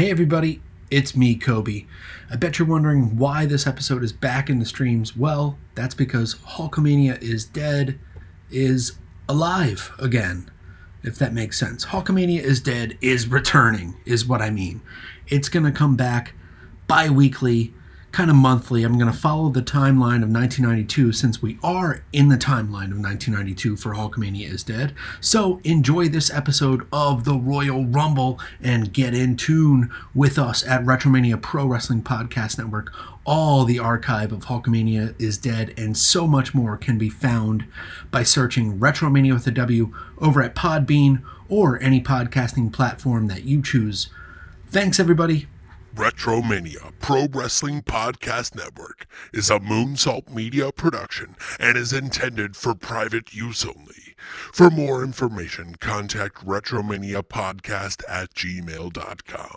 Hey everybody, it's me, Kobe. I bet you're wondering why this episode is back in the streams. Well, that's because Hulkamania is dead, is alive again, if that makes sense. Hulkamania is dead, is returning, is what I mean. It's gonna come back bi weekly kind of monthly. I'm going to follow the timeline of 1992 since we are in the timeline of 1992 for Hulkamania is Dead. So enjoy this episode of the Royal Rumble and get in tune with us at Retromania Pro Wrestling Podcast Network. All the archive of Hulkamania is Dead and so much more can be found by searching Retromania with a W over at Podbean or any podcasting platform that you choose. Thanks, everybody. Retromania Pro Wrestling Podcast Network is a Moonsault Media production and is intended for private use only. For more information, contact Retromania Podcast at gmail.com.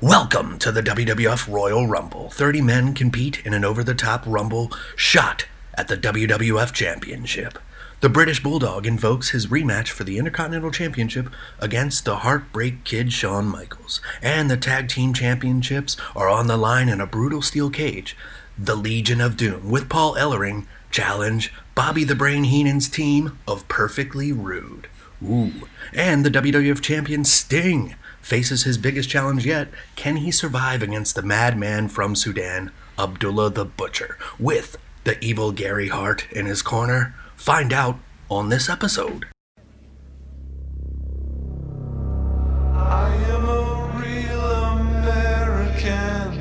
Welcome to the WWF Royal Rumble. 30 men compete in an over the top Rumble shot at the WWF Championship. The British Bulldog invokes his rematch for the Intercontinental Championship against the Heartbreak Kid Shawn Michaels, and the Tag Team Championships are on the line in a brutal steel cage. The Legion of Doom, with Paul Ellering, challenge Bobby the Brain Heenan's team of Perfectly Rude. Ooh. And the WWF Champion Sting faces his biggest challenge yet. Can he survive against the madman from Sudan, Abdullah the Butcher, with the evil Gary Hart in his corner? Find out on this episode. I am a real American.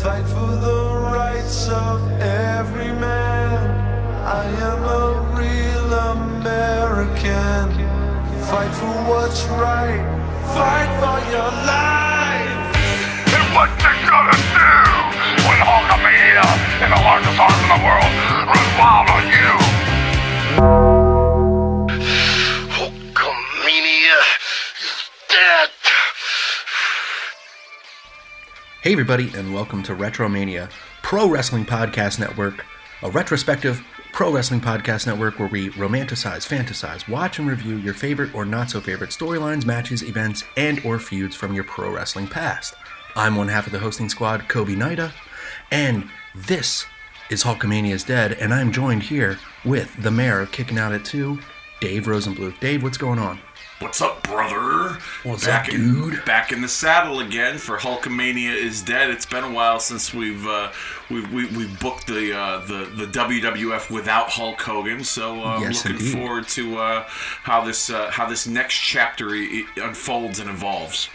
Fight for the rights of every man. I am a real American. Fight for what's right. Fight for your life. And what you gonna do when Hulkamania and the largest arm in the world run wild on you? Hulkamania is dead. Hey, everybody, and welcome to Retromania Pro Wrestling Podcast Network, a retrospective pro wrestling podcast network where we romanticize, fantasize, watch, and review your favorite or not so favorite storylines, matches, events, and or feuds from your pro wrestling past. I'm one half of the hosting squad, Kobe Nida, and this is Hulkamania is Dead, and I'm joined here with the mayor Kicking Out at 2, Dave Rosenbluth. Dave, what's going on? What's up, brother? What's back up, in, dude? Back in the saddle again for Hulkamania is dead. It's been a while since we've uh, we've we, we've booked the uh, the the WWF without Hulk Hogan. So uh, Yes, looking indeed. forward to uh, how this uh, how this next chapter unfolds and evolves.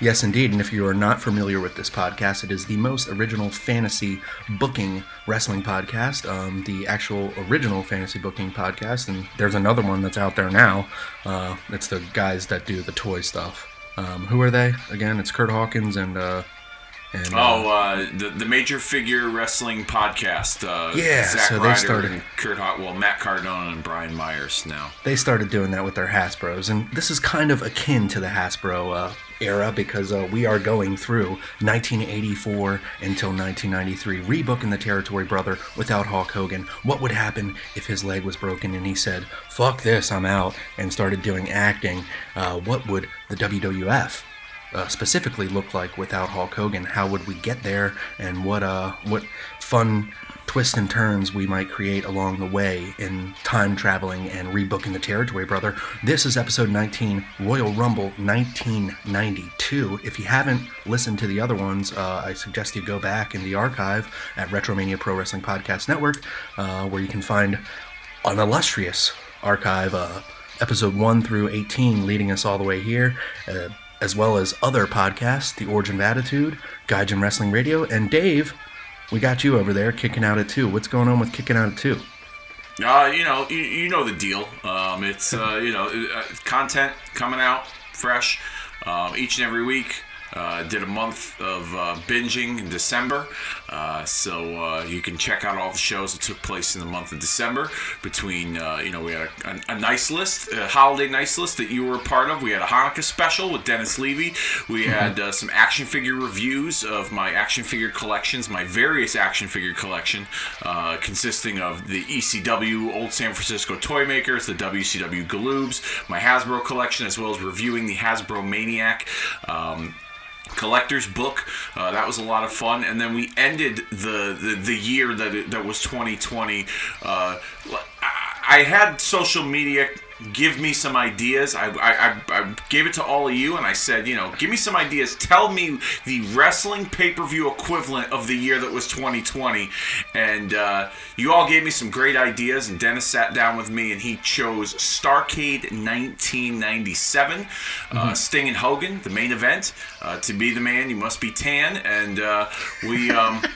Yes, indeed. And if you are not familiar with this podcast, it is the most original fantasy booking wrestling podcast, um, the actual original fantasy booking podcast. And there's another one that's out there now. Uh, it's the guys that do the toy stuff. Um, who are they again? It's Kurt Hawkins and uh, and uh, Oh, uh, the the major figure wrestling podcast. Uh, Yeah, Zack so they Ryder started- Kurt Hawk. Well, Matt Cardona and Brian Myers now. they started doing that with their Hasbros, and this is kind of akin to the Hasbro uh, era because uh, we are going through 1984 until 1993, rebooking the Territory Brother without Hulk Hogan. What would happen if his leg was broken and he said, "Fuck this, I'm out," and started doing acting? Uh, what would the WWF? Uh, specifically look like without Hulk Hogan? How would we get there? And what uh what fun twists and turns we might create along the way in time traveling and rebooking the territory, brother. This is episode 19, Royal Rumble 1992. If you haven't listened to the other ones, uh, I suggest you go back in the archive at Retromania Pro Wrestling Podcast Network, uh, where you can find an illustrious archive, uh, episode 1 through 18, leading us all the way here. Uh, as well as other podcasts, The Origin of Attitude, Gaijin Wrestling Radio, and Dave, we got you over there kicking out at two. What's going on with kicking out at two? Uh, you know, you, you know the deal. Um, it's uh, you know uh, content coming out fresh um, each and every week. Uh, did a month of uh, binging in December, uh, so uh, you can check out all the shows that took place in the month of December. Between uh, you know, we had a, a, a nice list, a holiday nice list that you were a part of. We had a Hanukkah special with Dennis Levy. We had uh, some action figure reviews of my action figure collections, my various action figure collection, uh, consisting of the ECW Old San Francisco Toy Makers, the WCW Galoobs, my Hasbro collection, as well as reviewing the Hasbro Maniac. Um, collector's book. Uh, that was a lot of fun, and then we ended the the, the year that it, that was 2020. Uh, I, I had social media give me some ideas. I, I, I, gave it to all of you, and I said, you know, give me some ideas. Tell me the wrestling pay per view equivalent of the year that was 2020, and uh, you all gave me some great ideas. And Dennis sat down with me, and he chose Starcade 1997, uh, Sting and Hogan, the main event. Uh, to be the man, you must be tan, and uh, we. Um,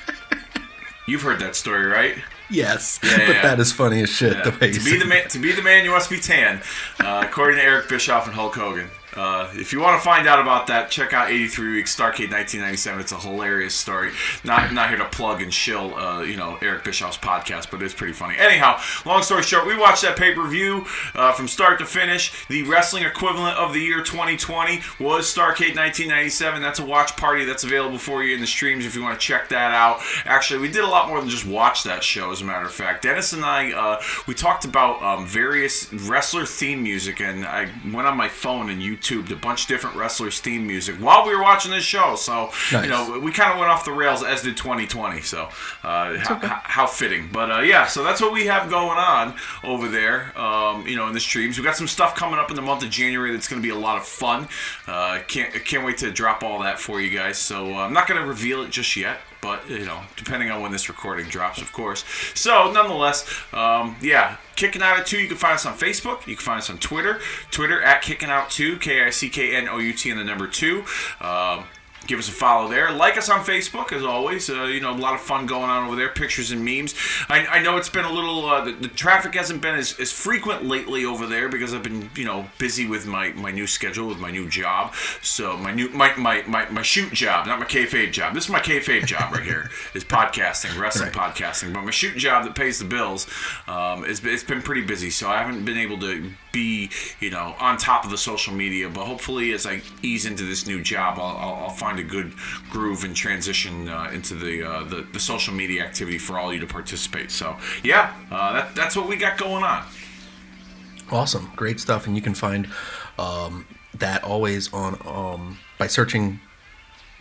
You've heard that story, right? Yes, Yeah, but yeah. that is funny as shit. The way to be the man, to be the man, you must be tan, uh, according to Eric Bischoff and Hulk Hogan. Uh, if you want to find out about that, check out 83 Weeks Starcade 1997. It's a hilarious story. Not not here to plug and shill, uh, you know, Eric Bischoff's podcast, but it's pretty funny. Anyhow, long story short, we watched that pay per view uh, from start to finish. The wrestling equivalent of the year 2020 was Starcade 1997. That's a watch party that's available for you in the streams if you want to check that out. Actually, we did a lot more than just watch that show. As a matter of fact, Dennis and I uh, we talked about um, various wrestler theme music, and I went on my phone and YouTubed a bunch of different wrestlers theme music while we were watching this show. So Nice. you know, we kind of went off the rails as did 2020. So uh, how, how fitting. But uh, yeah, so that's what we have going on over there. Um, you know, in the streams, we got some stuff coming up in the month of January that's going to be a lot of fun. Uh, can't can't wait to drop all that for you guys. So uh, I'm not going to reveal it just yet. But you know, depending on when this recording drops, of course. So, nonetheless, um, yeah, kicking out at two. You can find us on Facebook. You can find us on Twitter. Twitter at kicking out two. K I C K N O U T and the number two. Um, Give us a follow there. Like us on Facebook, as always. Uh, you know, a lot of fun going on over there. Pictures and memes. I, I know it's been a little. Uh, the, the traffic hasn't been as, as frequent lately over there because I've been, you know, busy with my, my new schedule with my new job. So my new my, my, my, my shoot job, not my kayfabe job. This is my kayfabe job right here. Is podcasting, wrestling podcasting. But my shoot job that pays the bills, um, it's, it's been pretty busy. So I haven't been able to be, you know, on top of the social media. But hopefully, as I ease into this new job, I'll, I'll, I'll find a good groove and transition uh, into the, uh, the the social media activity for all you to participate. So yeah, uh, that, that's what we got going on. Awesome, great stuff, and you can find um, that always on um, by searching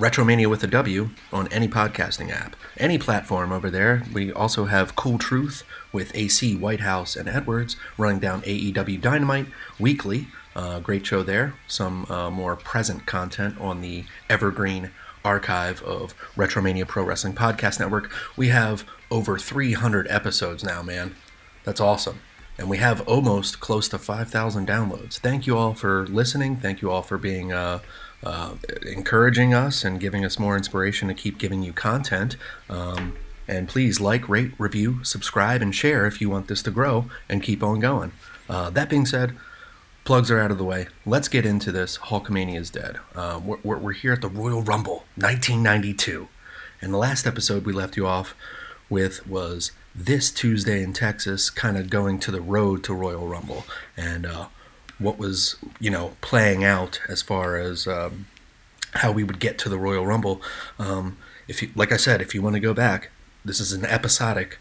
Retromania with a W on any podcasting app, any platform over there. We also have Cool Truth with AC Whitehouse and Edwards running down AEW Dynamite weekly. Uh, great show there. Some uh, more present content on the evergreen archive of Retromania Pro Wrestling Podcast Network. We have over 300 episodes now, man. That's awesome. And we have almost close to 5,000 downloads. Thank you all for listening. Thank you all for being uh, uh, encouraging us and giving us more inspiration to keep giving you content. Um, and please like, rate, review, subscribe, and share if you want this to grow and keep on going. Uh, that being said, plugs are out of the way. Let's get into this. Hulkamania is dead. Uh, we're, we're, here at the Royal Rumble, 1992. And the last episode we left you off with was this Tuesday in Texas, kind of going to the road to Royal Rumble, and uh, what was you know playing out as far as um, how we would get to the Royal Rumble. Um, if you, like I said, if you want to go back, this is an episodic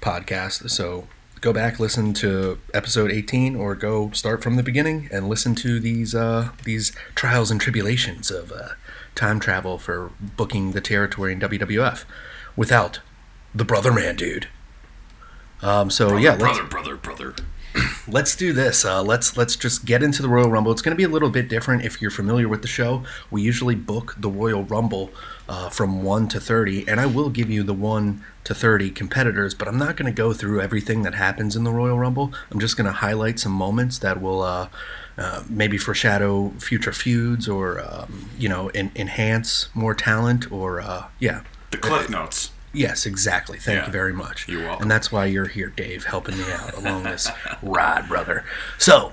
podcast, so go back, listen to episode 18, or go start from the beginning and listen to these uh, these trials and tribulations of uh, time travel for booking the territory in WWF without the brother man dude. Um, so yeah, brother, brother, brother. let's do this. Uh, let's let's just get into the Royal Rumble. It's going to be a little bit different if you're familiar with the show. We usually book the Royal Rumble uh, from one to thirty, and I will give you the one to thirty competitors, but I'm not going to go through everything that happens in the Royal Rumble. I'm just going to highlight some moments that will. Uh, uh, maybe foreshadow future feuds, or um, you know, en- enhance more talent, or uh, yeah, The Cliff Notes. Yes, exactly. Thank Yeah. you very much. You're welcome. And that's why you're here, Dave, helping me out along this ride, brother. So,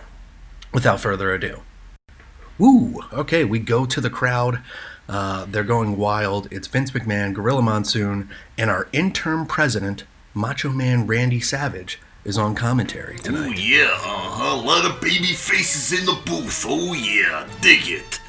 without further ado, Woo! Okay, we go to the crowd. Uh, they're going wild. It's Vince McMahon, Gorilla Monsoon, and our interim president, Macho Man Randy Savage, is on commentary tonight. Oh yeah, uh-huh. A lot of baby faces in the booth. Oh yeah, dig it.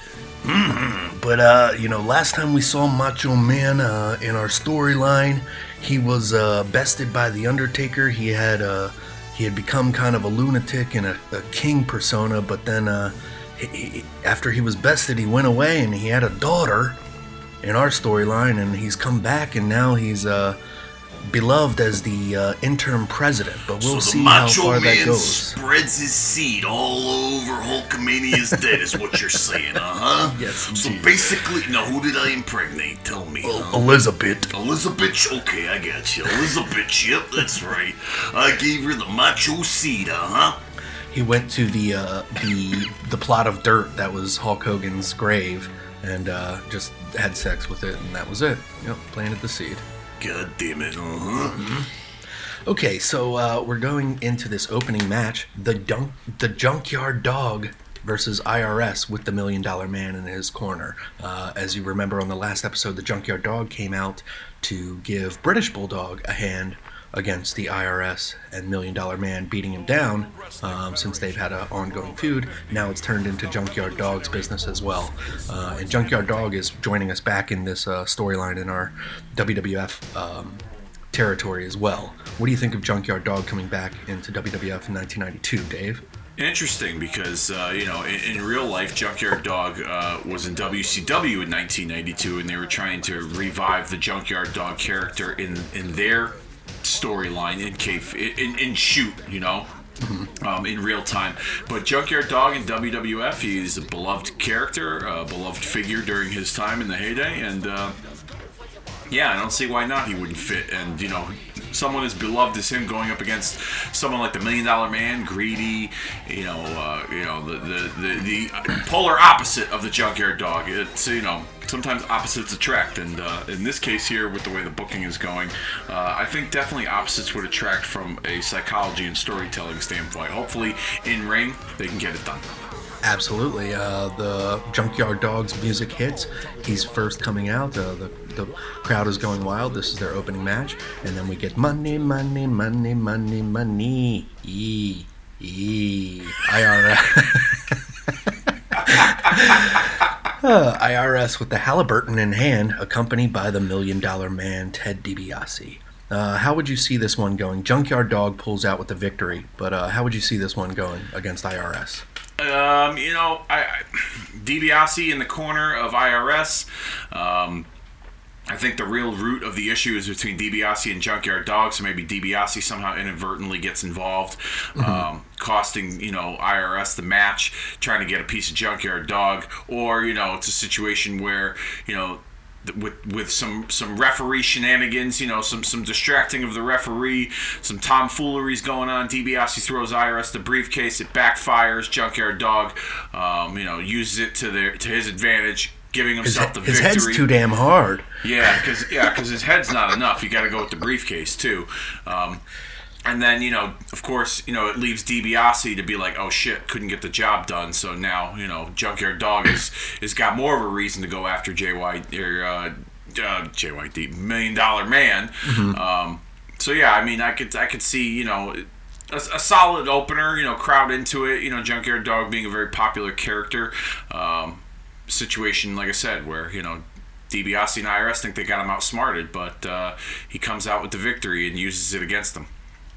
But uh, you know, last time we saw Macho Man uh, in our storyline, he was uh, bested by the Undertaker. He had uh, he had become kind of a lunatic and a, a king persona. But then, uh, he, he, after he was bested, he went away and he had a daughter in our storyline, and he's come back and now he's uh, beloved as the uh, interim president. But we'll so see how far that Man goes. spreads his seed all over Hulkamania's dead, is what you're saying, uh huh? Yes, Indeed. So basically, now who did I impregnate? Tell me. huh? Elizabeth. Elizabeth, okay, I got you. Elizabeth, yep, that's right. I gave her the macho seed, uh huh. he went to the uh, the the plot of dirt that was Hulk Hogan's grave and uh, just had sex with it, and that was it. Yep, planted the seed. God damn it, uh huh. Okay, so uh, we're going into this opening match: the dunk, the Junkyard Dog versus IRS with the Million Dollar Man in his corner. Uh, as you remember on the last episode, the Junkyard Dog came out to give British Bulldog a hand against the IRS and Million Dollar Man beating him down um, since they've had an ongoing feud. Now it's turned into Junkyard Dog's business as well. Uh, and Junkyard Dog is joining us back in this uh, storyline in our WWF um, territory as well. What do you think of Junkyard Dog coming back into WWF in 1992, Dave? Interesting because uh, you know in, in real life, Junkyard Dog uh, was in WCW in 1992, and they were trying to revive the Junkyard Dog character in in their storyline in kayfabe, in shoot, you know. Um, in real time, but Junkyard Dog in WWF, he's a beloved character, a beloved figure during his time in the heyday, and uh, yeah, I don't see why not he wouldn't fit. And you know, someone as beloved as him going up against someone like the Million Dollar Man, greedy, you know, uh, you know, the, the the the polar opposite of the Junkyard Dog. It's you know. Sometimes opposites attract, and uh, in this case here, with the way the booking is going, uh, I think definitely opposites would attract from a psychology and storytelling standpoint. Hopefully, in ring, they can get it done. Absolutely. Uh, the Junkyard Dog's music hits. He's first coming out. Uh, the, the crowd is going wild. This is their opening match. And then we get money, money, money, money, money. E. E. IRS. Uh, IRS with the Halliburton in hand, accompanied by the Million Dollar Man, Ted DiBiase. Uh, how would you see this one going? Junkyard Dog pulls out with the victory, but uh, how would you see this one going against IRS? Um, you know, I, I DiBiase in the corner of IRS. Um, I think the real root of the issue is between DiBiase and Junkyard Dog. So maybe DiBiase somehow inadvertently gets involved, um, costing you know IRS the match, trying to get a piece of Junkyard Dog, or you know it's a situation where you know with with some some referee shenanigans, you know, some some distracting of the referee, some tomfooleries going on. DiBiase throws IRS the briefcase, it backfires. Junkyard Dog, um, you know, uses it to their to his advantage, giving His, himself the his victory. His head's too damn hard. Yeah, because yeah, because his head's not enough. You got to go with the briefcase too. Um, and then you know, of course, you know it leaves DiBiase to be like, oh shit, couldn't get the job done. So now you know, Junkyard Dog is is got more of a reason to go after JY or uh, uh, JYD Million Dollar Man. Um, so yeah, I mean, I could I could see you know. A, a solid opener, you know, crowd into it. You know, Junkyard Dog being a very popular character. Um, situation, like I said, where you know DiBiase and IRS think they got him outsmarted, but uh, he comes out with the victory and uses it against them.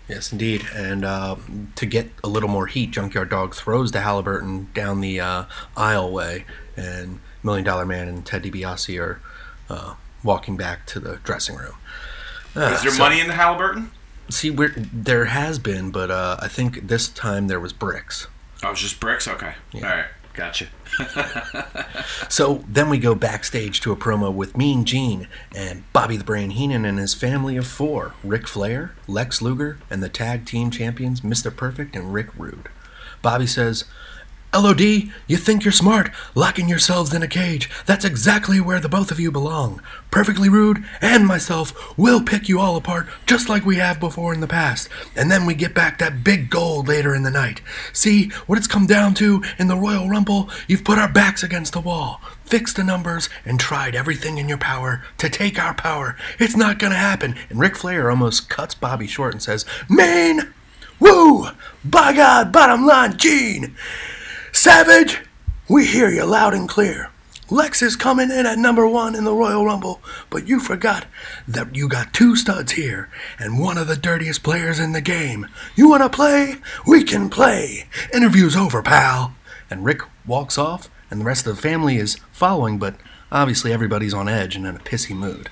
Yes, indeed. And uh, to get a little more heat, Junkyard Dog throws the Halliburton down the uh, aisleway, and Million Dollar Man and Ted DiBiase are uh, walking back to the dressing room. Uh, Is there so- money in the Halliburton? See, we're, there has been, but uh, I think this time there was bricks. Oh, it was just bricks. Okay, all right, gotcha. So then we go backstage to a promo with Mean Gene and Bobby the Brain Heenan and his family of four Ric Flair, Lex Luger, and the tag team champions Mr. Perfect and Rick Rude. Bobby says, LOD, you think you're smart, locking yourselves in a cage. That's exactly where the both of you belong. Perfectly Rude and myself will pick you all apart just like we have before in the past. And then we get back that big gold later in the night. See what it's come down to in the Royal Rumble? You've put our backs against the wall, fixed the numbers, and tried everything in your power to take our power. It's not gonna happen. And Ric Flair almost cuts Bobby short and says, Main! Woo! By God, bottom line, Gene! Savage, we hear you loud and clear. Lex is coming in at number one in the Royal Rumble, but you forgot that you got two studs here and one of the dirtiest players in the game. You want to play? We can play. Interview's over, pal. And Rick walks off, and the rest of the family is following, but obviously everybody's on edge and in a pissy mood.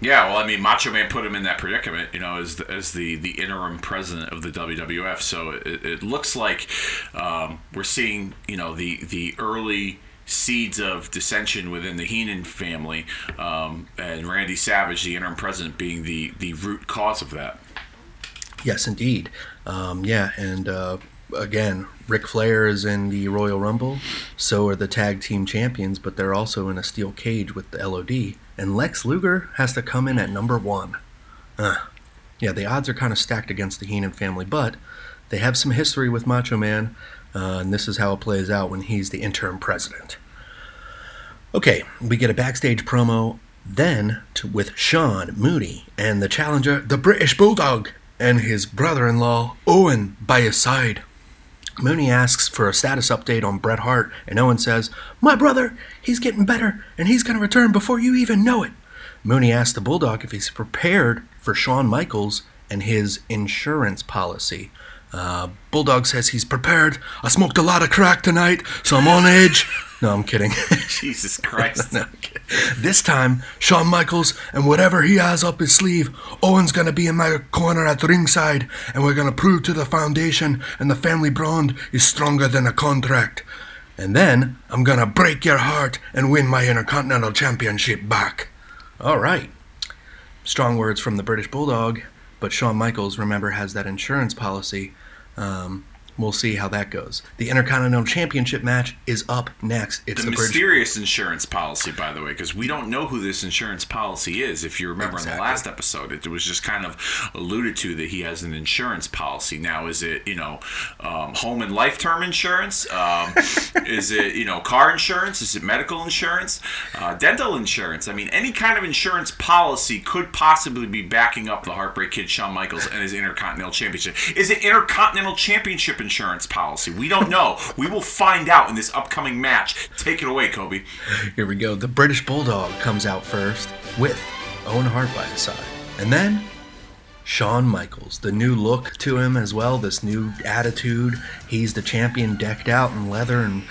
Yeah, well, I mean, Macho Man put him in that predicament, you know, as the, as the, the interim president of the WWF. So it, it looks like um, we're seeing, you know, the the early seeds of dissension within the Heenan family, um, and Randy Savage, the interim president, being the the root cause of that. Yes, indeed. Um, yeah, and uh, again, Ric Flair is in the Royal Rumble. So are the tag team champions, but they're also in a steel cage with the LOD. And Lex Luger has to come in at number one. Uh, yeah, the odds are kind of stacked against the Heenan family, but they have some history with Macho Man, uh, and this is how it plays out when he's the interim president. Okay, we get a backstage promo then to, with Sean Mooney and the challenger, the British Bulldog, and his brother in law, Owen, by his side. Mooney asks for a status update on Bret Hart, and Owen says, My brother, he's getting better, and he's going to return before you even know it. Mooney asks the Bulldog if he's prepared for Shawn Michaels and his insurance policy. Uh, Bulldog says he's prepared. I smoked a lot of crack tonight, so I'm on edge. No, I'm kidding. Jesus Christ. No, kidding. This time, Shawn Michaels and whatever he has up his sleeve, Owen's gonna be in my corner at ringside, and we're gonna prove to the foundation and the family bond is stronger than a contract. And then I'm gonna break your heart and win my Intercontinental Championship back. All right. Strong words from the British Bulldog, but Shawn Michaels, remember, has that insurance policy. Um, we'll see how that goes. The Intercontinental Championship match is up next. It's the the, mysterious insurance policy, by the way, because we don't know who this insurance policy is. If you remember in the last episode, it was just kind of alluded to that he has an insurance policy. Now, is it you know um, home and life term insurance? Um, is it you know car insurance? Is it medical insurance? Uh, dental insurance? I mean, any kind of insurance policy could possibly be backing up the Heartbreak Kid Shawn Michaels and his Intercontinental Championship. Is it Intercontinental Championship insurance policy? We don't know. we will find out in this upcoming match. Take it away, Kobe. Here we go. The British Bulldog comes out first with Owen Hart by his side. And then Shawn Michaels. The new look to him as well, this new attitude. He's the champion decked out in leather and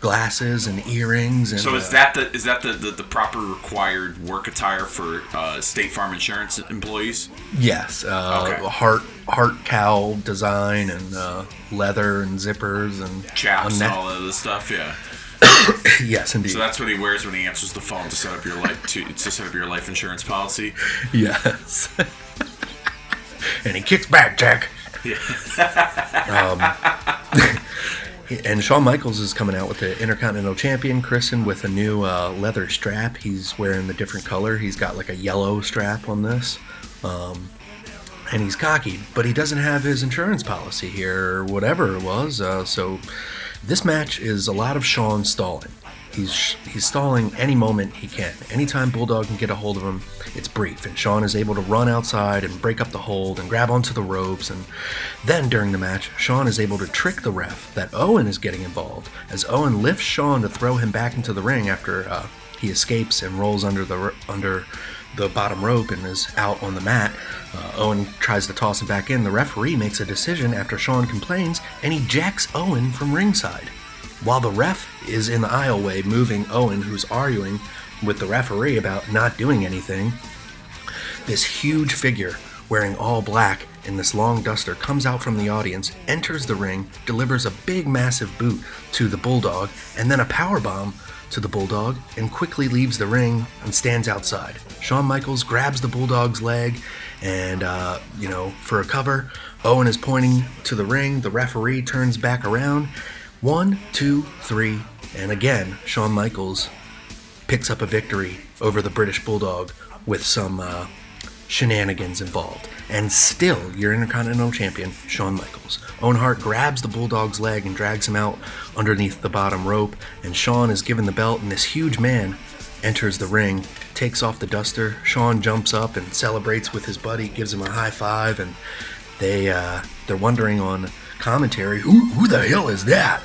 glasses and earrings and So is uh, that the is that the, the, the proper required work attire for uh, State Farm Insurance employees? yes, uh, Okay. heart heart cowl design and uh, leather and zippers and Chaps and all of this stuff, yeah. yes, indeed. So that's what he wears when he answers the phone to set up your life to, to set up your life insurance policy. Yes. and he kicks back, Jack. um, and Shawn Michaels is coming out with the Intercontinental Champion, Kristen, with a new uh, leather strap. He's wearing the different color. He's got like a yellow strap on this. Um, and he's cocky, but he doesn't have his insurance policy here, or whatever it was. Uh, so this match is a lot of Shawn stalling. He's he's stalling any moment he can. Anytime Bulldog can get a hold of him, it's brief, and Shawn is able to run outside and break up the hold and grab onto the ropes. And then during the match, Shawn is able to trick the ref that Owen is getting involved, as Owen lifts Shawn to throw him back into the ring after uh, he escapes and rolls under the under the bottom rope and is out on the mat. Uh, Owen tries to toss him back in. The referee makes a decision after Shawn complains, and he jacks Owen from ringside. While the ref is in the aisleway moving Owen, who's arguing with the referee about not doing anything, this huge figure wearing all black in this long duster comes out from the audience, enters the ring, delivers a big massive boot to the bulldog, and then a power bomb to the bulldog, and quickly leaves the ring and stands outside. Shawn Michaels grabs the bulldog's leg, and uh, you know, for a cover, Owen is pointing to the ring. The referee turns back around. One, two, three, and again, Shawn Michaels picks up a victory over the British Bulldog with some uh, shenanigans involved. And still, your Intercontinental Champion, Shawn Michaels. Owen Hart grabs the Bulldog's leg and drags him out underneath the bottom rope, and Shawn is given the belt, and this huge man enters the ring, takes off the duster. Shawn jumps up and celebrates with his buddy, gives him a high five, and they uh, they're wondering on commentary, who who the hell is that?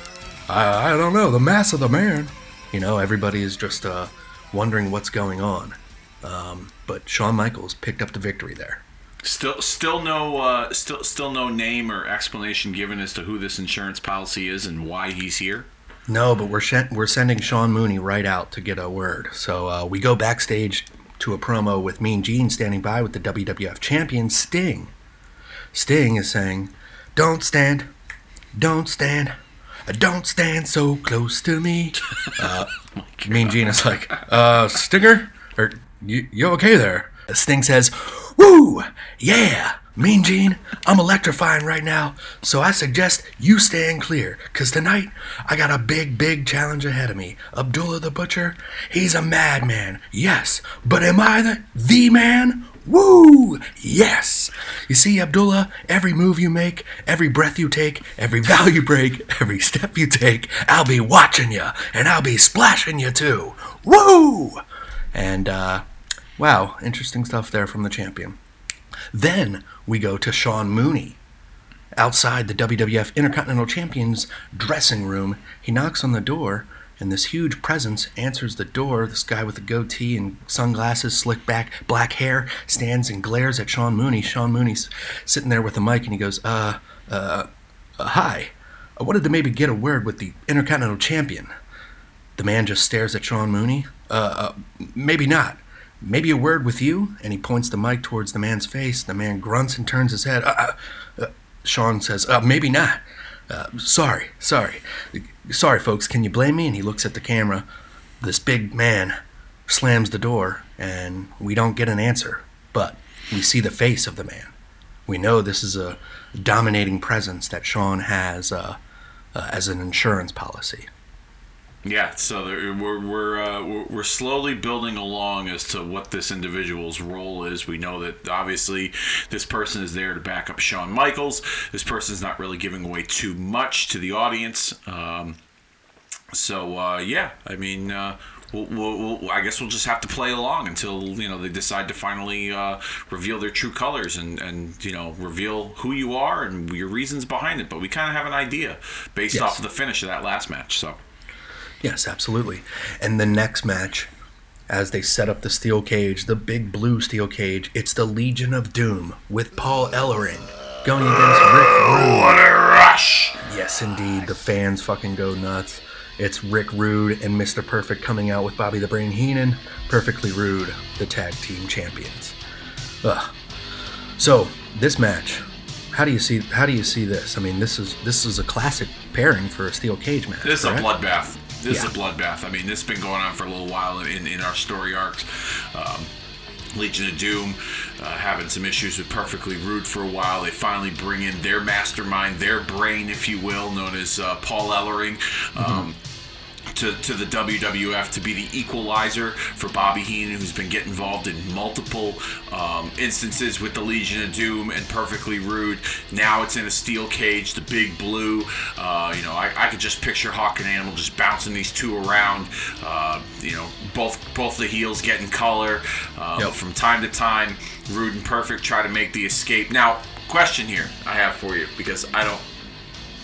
I, I don't know, the mass of the man. You know, everybody is just uh, wondering what's going on. Um, but Shawn Michaels picked up the victory there. Still, still no, uh, still, still no name or explanation given as to who this insurance policy is and why he's here. No, but we're sh- we're sending Sean Mooney right out to get a word. So uh, we go backstage to a promo with Mean Gene standing by with the WWF champion Sting. Sting is saying, "Don't stand, don't stand, don't stand so close to me." Uh, mean Gene is like, "Uh, Stinger, are you, you okay there?" Sting says, "Woo, yeah." Mean Gene, I'm electrifying right now, so I suggest you stand clear, cause tonight I got a big, big challenge ahead of me. Abdullah the Butcher, he's a madman, yes, but am I the, the man? Woo! Yes! You see, Abdullah, every move you make, every breath you take, every vow you break, every step you take, I'll be watching you, and I'll be splashing you too. Woo! And, uh, wow, interesting stuff there from the champion. Then we go to Sean Mooney. Outside the WWF Intercontinental Champion's dressing room, he knocks on the door, and this huge presence answers the door. This guy with a goatee and sunglasses, slick back, black hair, stands and glares at Sean Mooney. Sean Mooney's sitting there with a mic, and he goes, uh, uh, uh hi. I wanted to maybe get a word with the Intercontinental Champion. The man just stares at Sean Mooney. Uh, uh maybe not. Maybe a word with you? And he points the mic towards the man's face. The man grunts and turns his head. Uh, uh, uh, Sean says, uh, Maybe not. Uh, sorry, sorry. Sorry, folks, can you blame me? And he looks at the camera. This big man slams the door, and we don't get an answer. But we see the face of the man. We know this is a dominating presence that Sean has uh, uh, as an insurance policy. Yeah, so there, we're we're, uh, we're we're slowly building along as to what this individual's role is. We know that obviously this person is there to back up Shawn Michaels. This person's not really giving away too much to the audience. Um, so uh, yeah, I mean. Uh, We'll, we'll, we'll, I guess we'll just have to play along until you know they decide to finally uh, reveal their true colors and, and you know reveal who you are and your reasons behind it. But we kind of have an idea based Yes. off of the finish of that last match. So Yes, absolutely. And the next match, as they set up the steel cage, the big blue steel cage, it's the Legion of Doom with Paul Ellering going against Rick Rude. What a rush! Yes, indeed. The fans fucking go nuts. It's Rick Rude and Mr. Perfect coming out with Bobby the Brain Heenan, Perfectly Rude, the tag team champions. Ugh. So this match, how do you see? How do you see this? I mean, this is this is a classic pairing for a steel cage match. This is a bloodbath. This Yeah. is a bloodbath. I mean, this has been going on for a little while in, in our story arcs. Um, Legion of Doom uh, having some issues with Perfectly Rude for a while. They finally bring in their mastermind, their brain, if you will, known as uh, Paul Ellering. Um, to, to the WWF to be the equalizer for Bobby Heenan, who's been getting involved in multiple um, instances with the Legion of Doom and Perfectly Rude. Now it's in a steel cage, the big blue. Uh, you know, I, I could just picture Hawk and Animal just bouncing these two around. Uh, you know, both both the heels getting color. Uh, Yep. From time to time, Rude and Perfect try to make the escape. Now, question here I have for you because I don't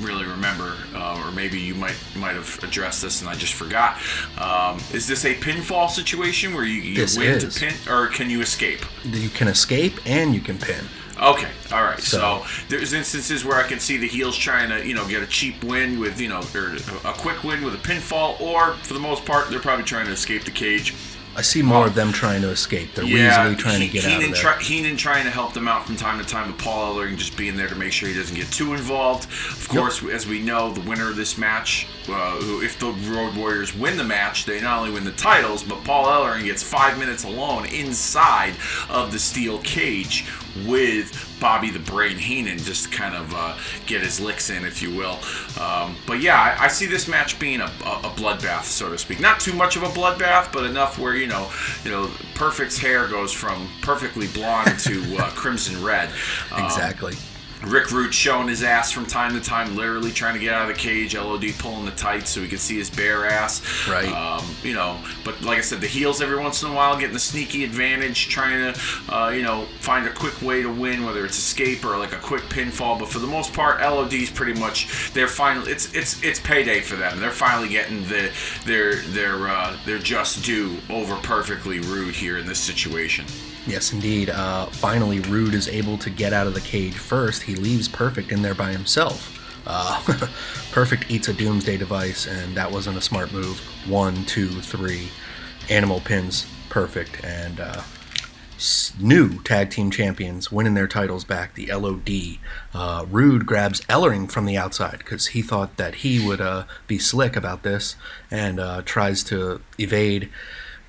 really remember, uh, or maybe you might might have addressed this and I just forgot. Um, is this a pinfall situation where you, you This win is. to pin, or can you escape? You can escape and you can pin. Okay, all right. So, So- there's instances where I can see the heels trying to, you know, get a cheap win with, you know, or a quick win with a pinfall, or for the most part, they're probably trying to escape the cage. I see more of them trying to escape. They're weaselly trying to get Heenan out of there. Try, Heenan trying to help them out from time to time, with Paul Ellering just being there to make sure he doesn't get too involved. Of course, as we know, the winner of this match, uh, who, if the Road Warriors win the match, they not only win the titles, but Paul Ellering gets five minutes alone inside of the steel cage with Bobby the Brain Heenan just kind of uh, get his licks in, if you will. Um, but yeah, I, I see this match being a, a, a bloodbath, so to speak. Not too much of a bloodbath, but enough where you know, you know, Perfect's hair goes from perfectly blonde to uh, crimson red. Um, Exactly. Rick Rude showing his ass from time to time, literally trying to get out of the cage. LOD pulling the tights so he could see his bare ass. Right. Um, you know, but like I said, the heels every once in a while getting the sneaky advantage, trying to, uh, you know, find a quick way to win, whether it's escape or like a quick pinfall. But for the most part, LOD's pretty much they're finally it's it's it's payday for them. They're finally getting the their their uh, their just due over perfectly rude here in this situation. Yes, indeed. Uh, finally, Rude is able to get out of the cage first. He leaves Perfect in there by himself. Uh, Perfect eats a Doomsday device, and that wasn't a smart move. One, two, three. Animal pins Perfect, and uh, new tag team champions winning their titles back, the LOD. Uh, Rude grabs Ellering from the outside because he thought that he would uh, be slick about this and uh, tries to evade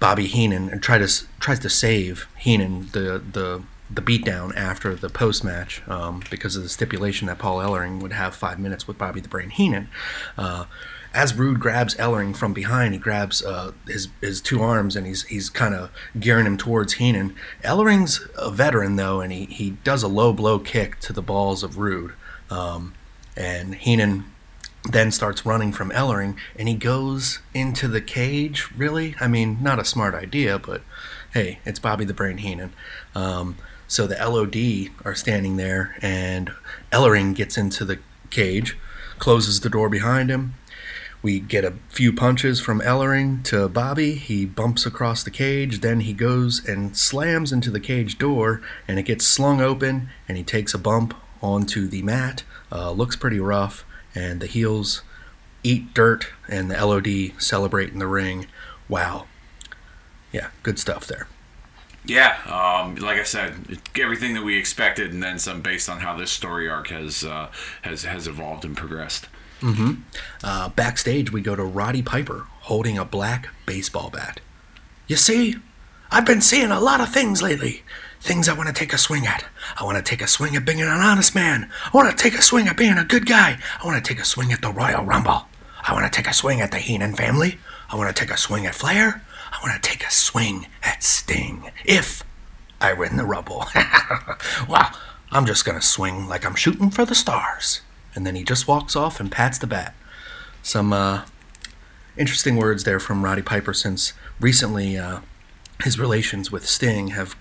Bobby Heenan and try to tries to save Heenan the the the beatdown after the post match um, because of the stipulation that Paul Ellering would have five minutes with Bobby the Brain Heenan. Uh, as Rude grabs Ellering from behind, he grabs uh, his his two arms and he's he's kind of gearing him towards Heenan. Ellering's a veteran though, and he, he does a low blow kick to the balls of Rude, um, and Heenan then starts running from Ellering and he goes into the cage. Really? I mean, not a smart idea, but hey, it's Bobby the Brain Heenan. Um, so the LOD are standing there and Ellering gets into the cage, closes the door behind him. We get a few punches from Ellering to Bobby. He bumps across the cage, then he goes and slams into the cage door, and it gets slung open, and he takes a bump onto the mat. Uh, looks pretty rough, and the heels eat dirt, and the LOD celebrate in the ring. Wow. Yeah, good stuff there. Yeah, um, like I said, everything that we expected, and then some, based on how this story arc has uh, has has evolved and progressed. Uh, backstage, we go to Roddy Piper holding a black baseball bat. You see, I've been seeing a lot of things lately. Things I want to take a swing at. I want to take a swing at being an honest man. I want to take a swing at being a good guy. I want to take a swing at the Royal Rumble. I want to take a swing at the Heenan family. I want to take a swing at Flair. I want to take a swing at Sting. If I win the Rumble. well, I'm just going to swing like I'm shooting for the stars. And then he just walks off and pats the bat some uh, interesting words there from Roddy Piper since recently uh, his relations with Sting have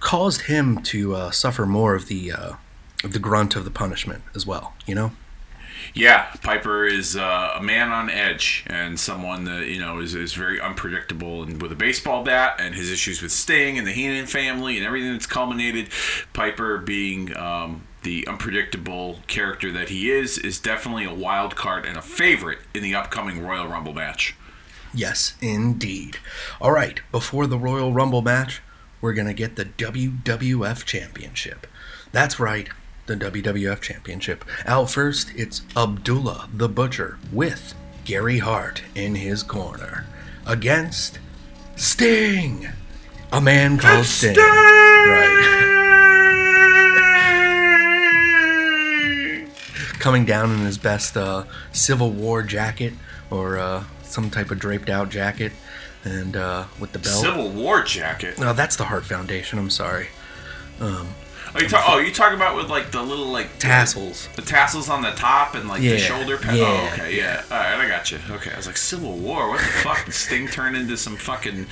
caused him to uh, suffer more of the uh, of the grunt of the punishment as well. You know. Yeah, Piper is uh, a man on edge and someone that you know is, is very unpredictable and with a baseball bat and his issues with Sting and the Heenan family and everything that's culminated. Piper being um, the unpredictable character that he is is definitely a wild card and a favorite in the upcoming Royal Rumble match. Yes, indeed. All right, before the Royal Rumble match, we're going to get the WWF Championship. That's right, the WWF Championship. Out first, it's Abdullah the Butcher with Gary Hart in his corner against Sting. A man called Sting. Right. Coming down in his best uh, Civil War jacket or uh, some type of draped out jacket and uh, with the belt. Civil War jacket. No, that's the Heart Foundation. I'm sorry. Oh, you talk, oh, you talking about with like the little like Tassels. the tassels on the top and like Yeah, the shoulder pad. yeah, oh, okay, yeah. All right, I got you. Okay, I was like Civil War. What the fuck? Did Sting turned into some fucking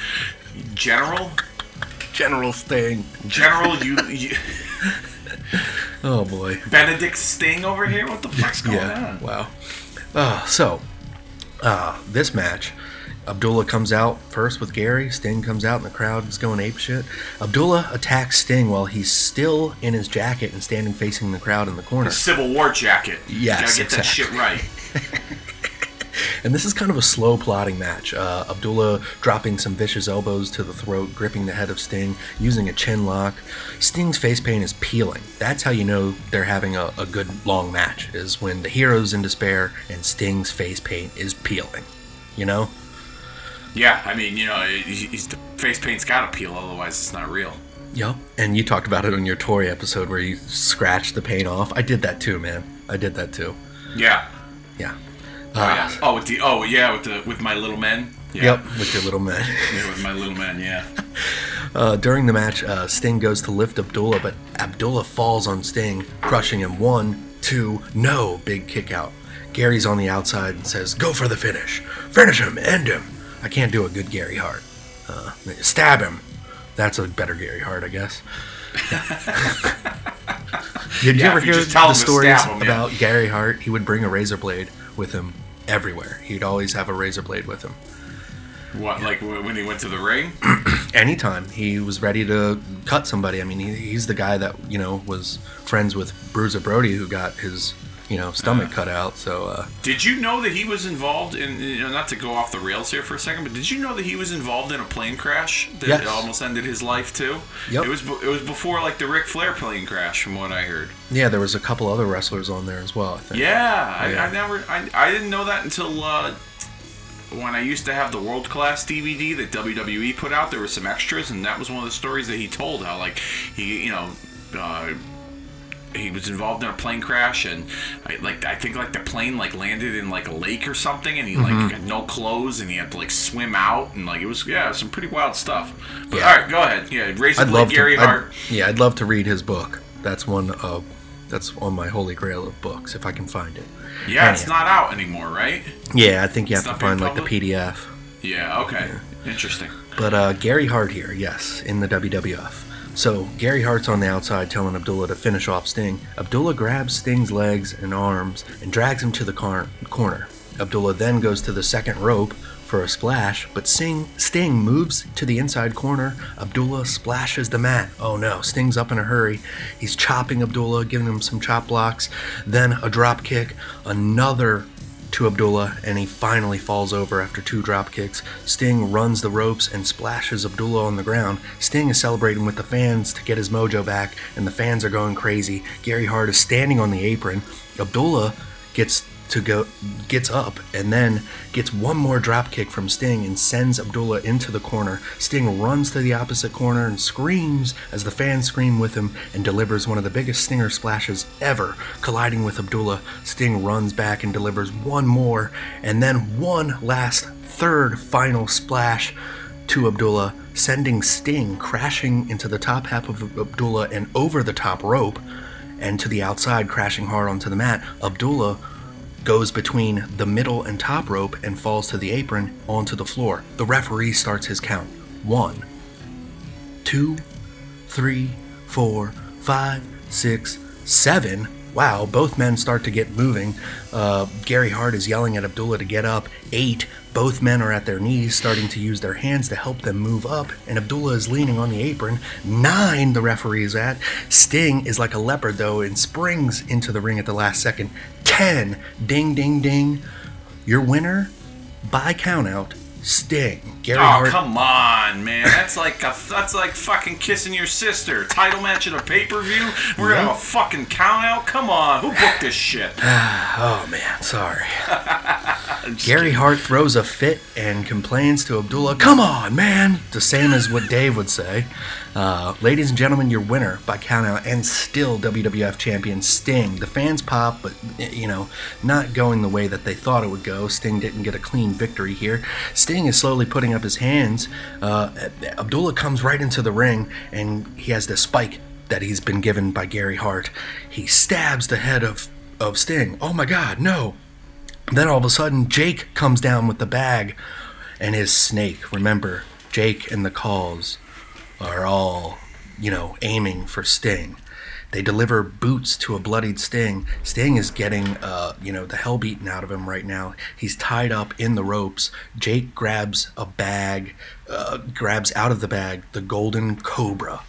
general? General Sting. General, you, you Oh boy. Benedict Sting over here? What the fuck's going on? Wow. Uh, so, uh, this match, Abdullah comes out first with Gary. Sting comes out, and the crowd is going ape shit. Abdullah attacks Sting while he's still in his jacket and standing facing the crowd in the corner. Civil War jacket. Yes, Gotta get that shit right. And this is kind of a slow plotting match. Uh, Abdullah dropping some vicious elbows to the throat, gripping the head of Sting, using a chin lock. Sting's face paint is peeling. That's how you know they're having a, a good long match, is when the hero's in despair and Sting's face paint is peeling. You know? Yeah, I mean, you know, he's the face paint's gotta peel, otherwise it's not real. Yep. And you talked about it on your Tory episode where you scratched the paint off. I did that too, man. I did that too. Yeah. Yeah. Oh yeah. Oh with the oh yeah with the with my little men. Yeah. Yep, with your little men. Yeah, with my little men. Yeah. Uh, during the match, uh, Sting goes to lift Abdullah, but Abdullah falls on Sting, crushing him. One, two, no, big kick out. Gary's on the outside and says, Go for the finish. Finish him, end him. I can't do a good Gary Hart. Uh, stab him. That's a better Gary Hart, I guess. Did you ever you hear the stories him, yeah. about Gary Hart? He would bring a razor blade with him everywhere. He'd always have a razor blade with him. What like when he went to the ring? anytime he was ready to cut somebody. I mean, he, he's the guy that you know was friends with Bruiser Brody, who got his you know stomach cut out. So uh, Did you know that he was involved in? You know, not to go off the rails here for a second, but did you know that he was involved in a plane crash that Yes. almost ended his life too? Yep. It was it was before like the Ric Flair plane crash, from what I heard. yeah, there was a couple other wrestlers on there as well. I think. Yeah, I, I never, I, I didn't know that until uh, when I used to have the World Class DVD that WWE put out. There were some extras, and that was one of the stories that he told. How like he, you know. Uh, he was involved in a plane crash and I, like I think like the plane like landed in like a lake or something and he Mm-hmm. like had no clothes and he had to like swim out and like it was yeah some pretty wild stuff. But Yeah. all right, go ahead. Yeah, Razor I'd love Gary to. I'd- Hart. yeah, I'd love to read his book. That's one of that's on my holy grail of books if I can find it. Yeah, it's not out anymore, right? Yeah, I think you have It's to find like the? PDF. Yeah. Okay. Interesting. But uh, Gary Hart here, yes, in the WWF. So Gary Hart's on the outside telling Abdullah to finish off Sting. Abdullah grabs Sting's legs and arms and drags him to the car- corner. Abdullah then goes to the second rope for a splash, but Sting, Sting moves to the inside corner. Abdullah splashes the mat. Oh no, Sting's up in a hurry. He's chopping Abdullah, giving him some chop blocks, then a drop kick, another to Abdullah, and he finally falls over after two drop kicks. Sting runs the ropes and splashes Abdullah on the ground. Sting is celebrating with the fans to get his mojo back, and the fans are going crazy. Gary Hart is standing on the apron. Abdullah gets to go gets up and then gets one more drop kick from Sting and sends Abdullah into the corner. Sting runs to the opposite corner and screams as the fans scream with him and delivers one of the biggest Stinger splashes ever. Colliding with Abdullah, Sting runs back and delivers one more and then one last third final splash to Abdullah, sending Sting crashing into the top half of Abdullah and over the top rope and to the outside, crashing hard onto the mat. Abdullah goes between the middle and top rope and falls to the apron onto the floor. The referee starts his count. One, two, three, four, five, six, seven. Wow, both men start to get moving. Uh, Gary Hart is yelling at Abdullah to get up. Eight, both men are at their knees, starting to use their hands to help them move up, and Abdullah is leaning on the apron. Nine, the referee is at. Sting is like a leopard, though, and springs into the ring at the last second. Ten, ding, ding, ding. Your winner, by countout, Sting. Gary Oh Hart. come on, man! That's like a, that's like fucking kissing your sister. Title match at a pay per view. We're gonna have a fucking count out. Come on, who booked this shit? Oh man, sorry. Gary Hart throws a fit and complains to Abdullah, Come on, man! The same as what Dave would say. Uh, ladies and gentlemen, your winner by countout and still WWF champion Sting. The fans pop, but you know, not going the way that they thought it would go. Sting didn't get a clean victory here. Sting is slowly putting up his hands. Uh, Abdullah comes right into the ring and he has this spike that he's been given by Gary Hart. He stabs the head of, of Sting. Oh my god, no! Then all of a sudden, Jake comes down with the bag and his snake. Remember, Jake and the calls are all, you know, aiming for Sting. They deliver boots to a bloodied Sting. Sting is getting, uh, you know, the hell beaten out of him right now. He's tied up in the ropes. Jake grabs a bag, uh, grabs out of the bag the golden cobra.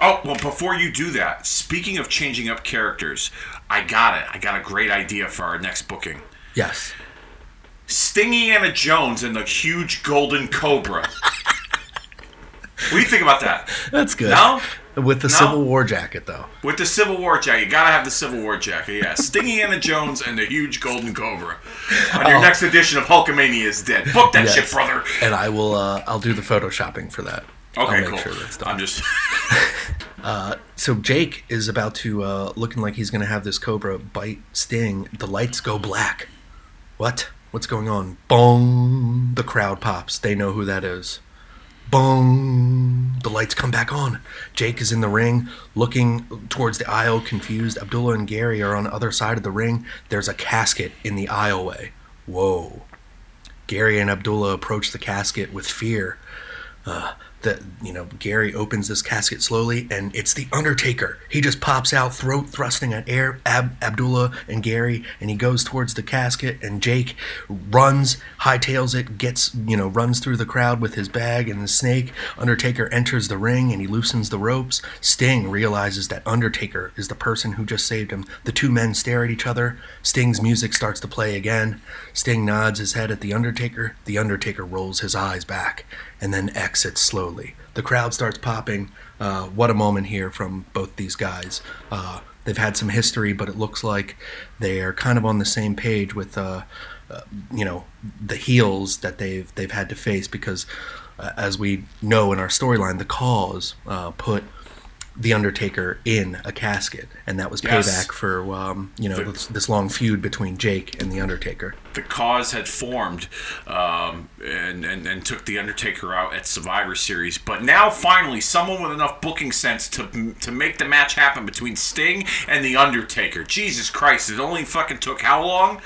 Oh well, before you do that, speaking of changing up characters, I got it. I got a great idea for our next booking. Yes. Stingiana Jones and the huge golden cobra. what do you think about that? That's good. No? With the No? Civil War jacket, though. With the Civil War jacket, you gotta have the Civil War jacket. Yeah, Stingiana Jones and the huge golden cobra on your next edition of Hulkamania is dead. Book that Oh. Yes. shit, brother. And I will. Uh, I'll do the photoshopping for that. Okay, cool. Sure. I'm just. So Jake is about to, uh, looking like he's going to have this cobra bite Sting. The lights go black. What? What's going on? Boom! The crowd pops. They know who that is. Boom! The lights come back on. Jake is in the ring, looking towards the aisle, confused. Abdullah and Gary are on the other side of the ring. There's a casket in the aisleway. Whoa! Gary and Abdullah approach the casket with fear. Uh, that you know, Gary opens this casket slowly, and it's the Undertaker. He just pops out, throat thrusting at air Ab- Abdullah and Gary, and he goes towards the casket. And Jake runs, hightails it, gets you know, runs through the crowd with his bag and the snake. Undertaker enters the ring, and he loosens the ropes. Sting realizes that Undertaker is the person who just saved him. The two men stare at each other. Sting's music starts to play again. Sting nods his head at the Undertaker. The Undertaker rolls his eyes back and then exits slowly. The crowd starts popping. Uh, what a moment here from both these guys. Uh, they've had some history, but it looks like they are kind of on the same page with, uh, uh, you know, the heels that they've they've had to face because, uh, as we know in our storyline, the cause uh, put the Undertaker in a casket, and that was Yes. payback for um, you know The- this, this long feud between Jake and the Undertaker. the cause had formed um, and, and, and took the Undertaker out at Survivor Series. But now, finally, someone with enough booking sense to to make the match happen between Sting and the Undertaker. Jesus Christ! It only fucking took how long?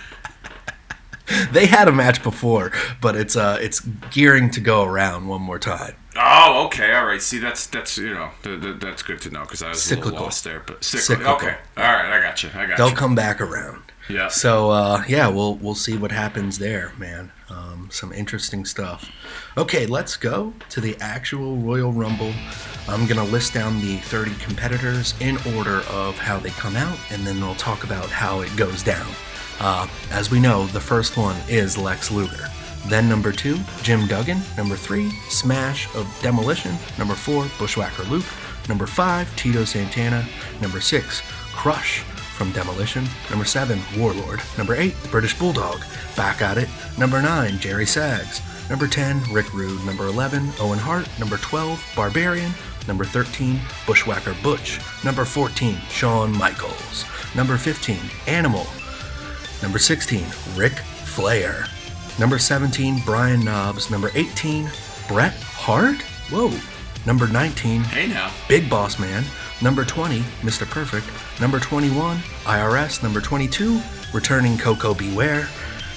They had a match before, but it's uh it's gearing to go around one more time. Oh, okay, all right. See, that's that's you know th- th- that's good to know because I was a Cyclical. little lost there. But cyclical. Cyclical. Okay, all right, I got you. I got you. They'll you. come back around. Yeah. So uh, yeah, we'll we'll see what happens there, man. Um, some interesting stuff. Okay, let's go to the actual Royal Rumble. I'm gonna list down the 30 competitors in order of how they come out, and then we'll talk about how it goes down. Uh, as we know, the first one is Lex Luger. Then number two, Jim Duggan. Number three, Smash of Demolition. Number four, Bushwhacker Luke. Number five, Tito Santana. Number six, Crush from Demolition. Number seven, Warlord. Number eight, British Bulldog. Back at it. Number nine, Jerry Sags. Number 10, Rick Rude. Number 11, Owen Hart. Number 12, Barbarian. Number 13, Bushwhacker Butch. Number 14, Shawn Michaels. Number 15, Animal. Number 16, Ric Flair. Number 17, Brian Knobs. Number 18, Bret Hart. Whoa. Number 19, Hey now. Big Boss Man. Number 20, Mr. Perfect. Number 21, IRS. Number 22, Returning Koko B. Ware.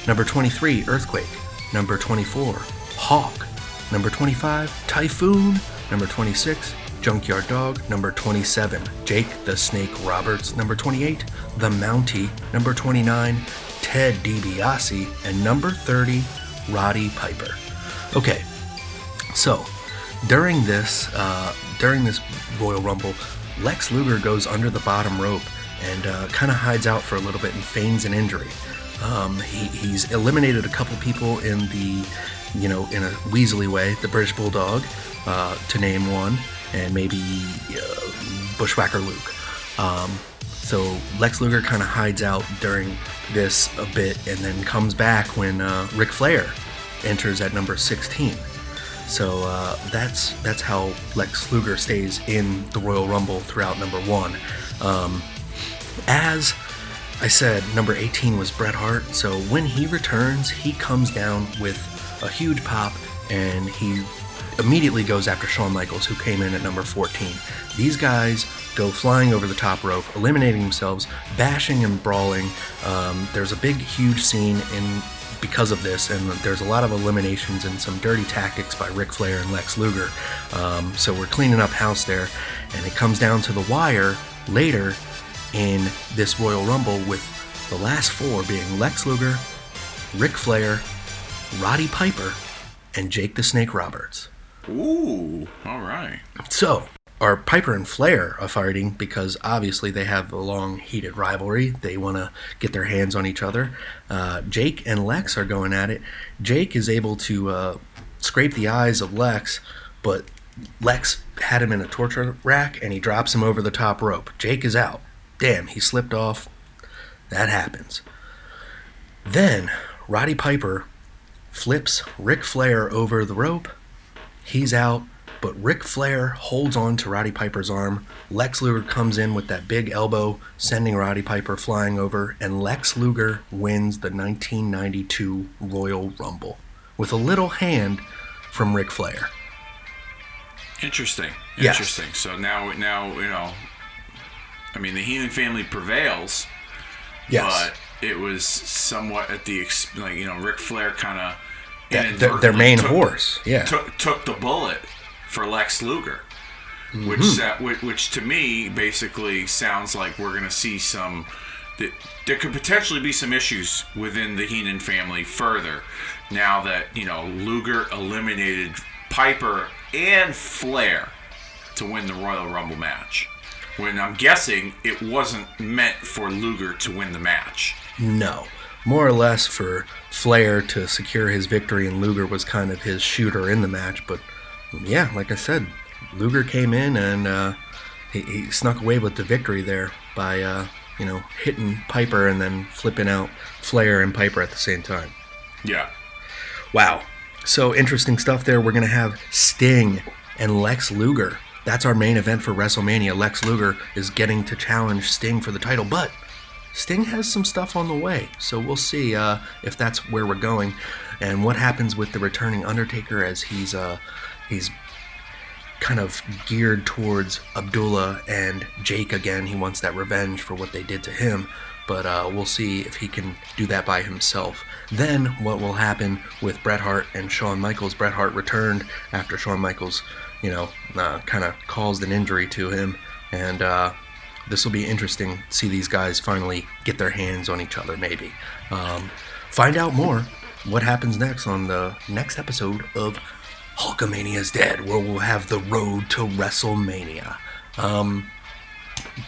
Number 23, Earthquake. Number 24, Hawk. Number 25, Typhoon. Number 26, Junkyard Dog. Number 27, Jake the Snake Roberts. Number 28, The Mountie. Number 29, Ted DiBiase. And number 30, Roddy Piper. Okay, so during this uh, during this Royal Rumble, Lex Luger goes under the bottom rope and uh, kind of hides out for a little bit and feigns an injury. Um, he, he's eliminated a couple people in the, you know, in a Weasley way, the British Bulldog, uh, to name one, and maybe uh, Bushwhacker Luke. Um, so Lex Luger kind of hides out during this a bit and then comes back when uh, Ric Flair enters at number 16. So uh, that's that's how Lex Luger stays in the Royal Rumble throughout number one. Um, as I said, number 18 was Bret Hart. So when he returns, he comes down with a huge pop and he immediately goes after Shawn Michaels, who came in at number 14. These guys go flying over the top rope, eliminating themselves, bashing and brawling. Um, there's a big, huge scene in because of this, and there's a lot of eliminations and some dirty tactics by Ric Flair and Lex Luger. Um, so we're cleaning up house there, and it comes down to the wire later in this Royal Rumble with the last four being Lex Luger, Ric Flair, Roddy Piper, and Jake the Snake Roberts. Ooh, all right. So, or Piper and Flair are fighting because obviously they have a long heated rivalry. They want to get their hands on each other. Uh, Jake and Lex are going at it. Jake is able to uh, scrape the eyes of Lex, but Lex had him in a torture rack and he drops him over the top rope. Jake is out. Damn, he slipped off. That happens. Then Roddy Piper flips Ric Flair over the rope. He's out, but Ric Flair holds on to Roddy Piper's arm. Lex Luger comes in with that big elbow, sending Roddy Piper flying over, and Lex Luger wins the 1992 Royal Rumble with a little hand from Ric Flair. Interesting. Yes. Interesting. So now, now you know. I mean, the Heenan family prevails, Yes. but it was somewhat at the like you know Ric Flair kind of That- their, their main horse. Yeah. took took the bullet for Lex Luger, Mm-hmm. which which, which to me basically sounds like we're gonna see some. That there could potentially be some issues within the Heenan family further, now that you know Luger eliminated Piper and Flair to win the Royal Rumble match. When I'm guessing it wasn't meant for Luger to win the match. No. More or less for Flair to secure his victory, and Luger was kind of his shooter in the match. But yeah, like I said, Luger came in and uh, he, he snuck away with the victory there by, uh, you know, hitting Piper and then flipping out Flair and Piper at the same time. Yeah. Wow. So interesting stuff there. We're going to have Sting and Lex Luger. That's our main event for WrestleMania. Lex Luger is getting to challenge Sting for the title, but Sting has some stuff on the way. So we'll see uh, if that's where we're going and what happens with the returning Undertaker as he's uh, he's kind of geared towards Abdullah and Jake again. He wants that revenge for what they did to him, but uh, we'll see if he can do that by himself. Then, what will happen with Bret Hart and Shawn Michaels? Bret Hart returned after Shawn Michaels, you know, uh, kind of caused an injury to him, and uh, this will be interesting. See these guys finally get their hands on each other, maybe. Um, find out more what happens next on the next episode of Hulkamania is Dead, where we'll have the road to WrestleMania. Um,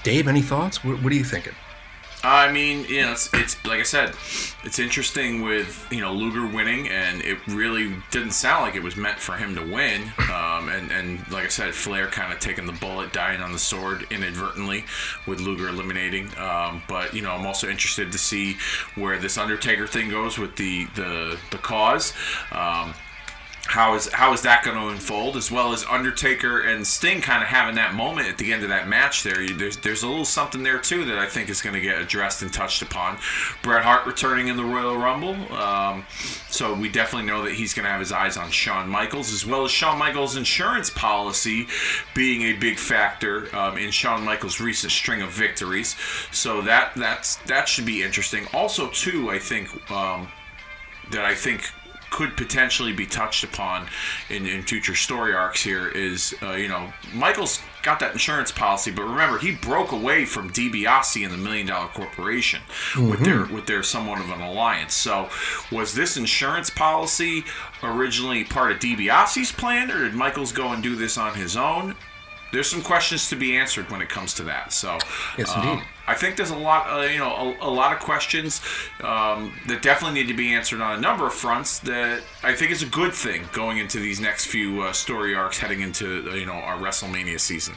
Dave, any thoughts? What, what are you thinking? I mean, you know, it's, it's like I said, it's interesting with you know Luger winning, and it really didn't sound like it was meant for him to win. Um, and and like I said, Flair kind of taking the bullet, dying on the sword inadvertently, with Luger eliminating. Um, but you know, I'm also interested to see where this Undertaker thing goes with the the the cause. Um, how is how is that going to unfold as well as Undertaker and Sting kind of having that moment at the end of that match there. You, there's there's a little something there too that I think is going to get addressed and touched upon. Bret Hart returning in the Royal Rumble um, so we definitely know that he's going to have his eyes on Shawn Michaels as well as Shawn Michaels insurance policy being a big factor um, in Shawn Michaels recent string of victories. So that that's that should be interesting. Also too I think um, that I think could potentially be touched upon in, in future story arcs here is, uh, you know, Michael's got that insurance policy, but remember he broke away from DiBiase and the Million Dollar Corporation with their with their somewhat of an alliance. So, was this insurance policy originally part of DiBiase's plan, or did Michaels go and do this on his own? There's some questions to be answered when it comes to that. So, Yes, um, indeed. I think there's a lot, uh, you know, a, a lot of questions um, that definitely need to be answered on a number of fronts. That I think is a good thing going into these next few uh, story arcs, heading into uh, you know our WrestleMania season.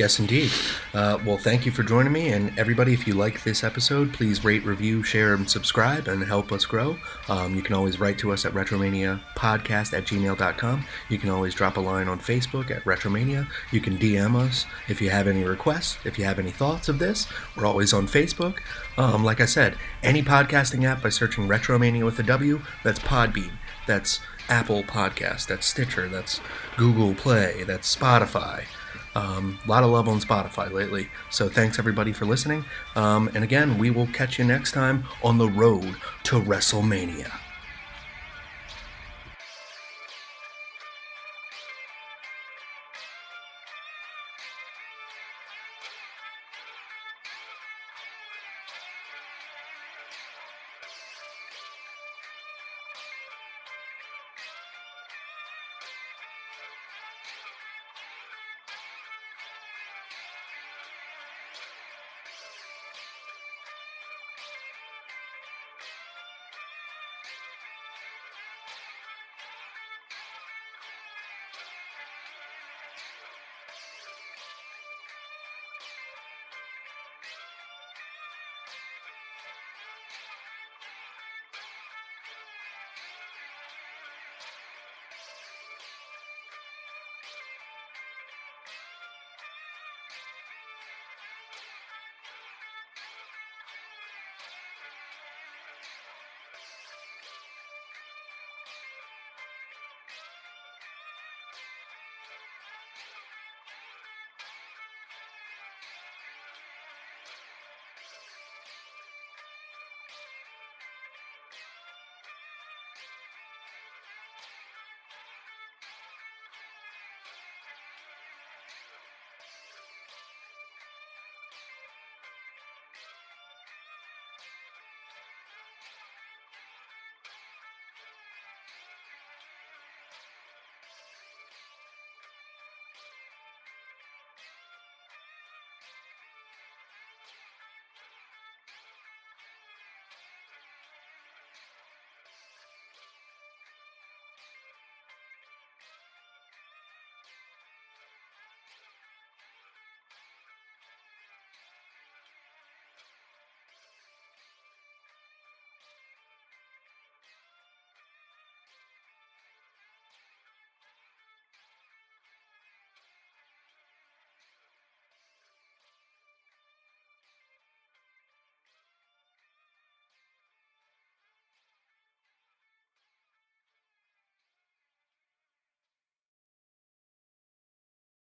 Yes, indeed. Uh, well, thank you for joining me. And everybody, if you like this episode, please rate, review, share, and subscribe and help us grow. Um, you can always write to us at retromaniapodcast at gmail.com. You can always drop a line on Facebook at Retromania. You can DM us if you have any requests, if you have any thoughts of this. We're always on Facebook. Um, like I said, any podcasting app by searching Retromania with a W, that's Podbean. That's Apple Podcast. That's Stitcher. That's Google Play. That's Spotify. Um, a lot of love on Spotify lately. So thanks everybody for listening. Um, and again, we will catch you next time on the road to WrestleMania.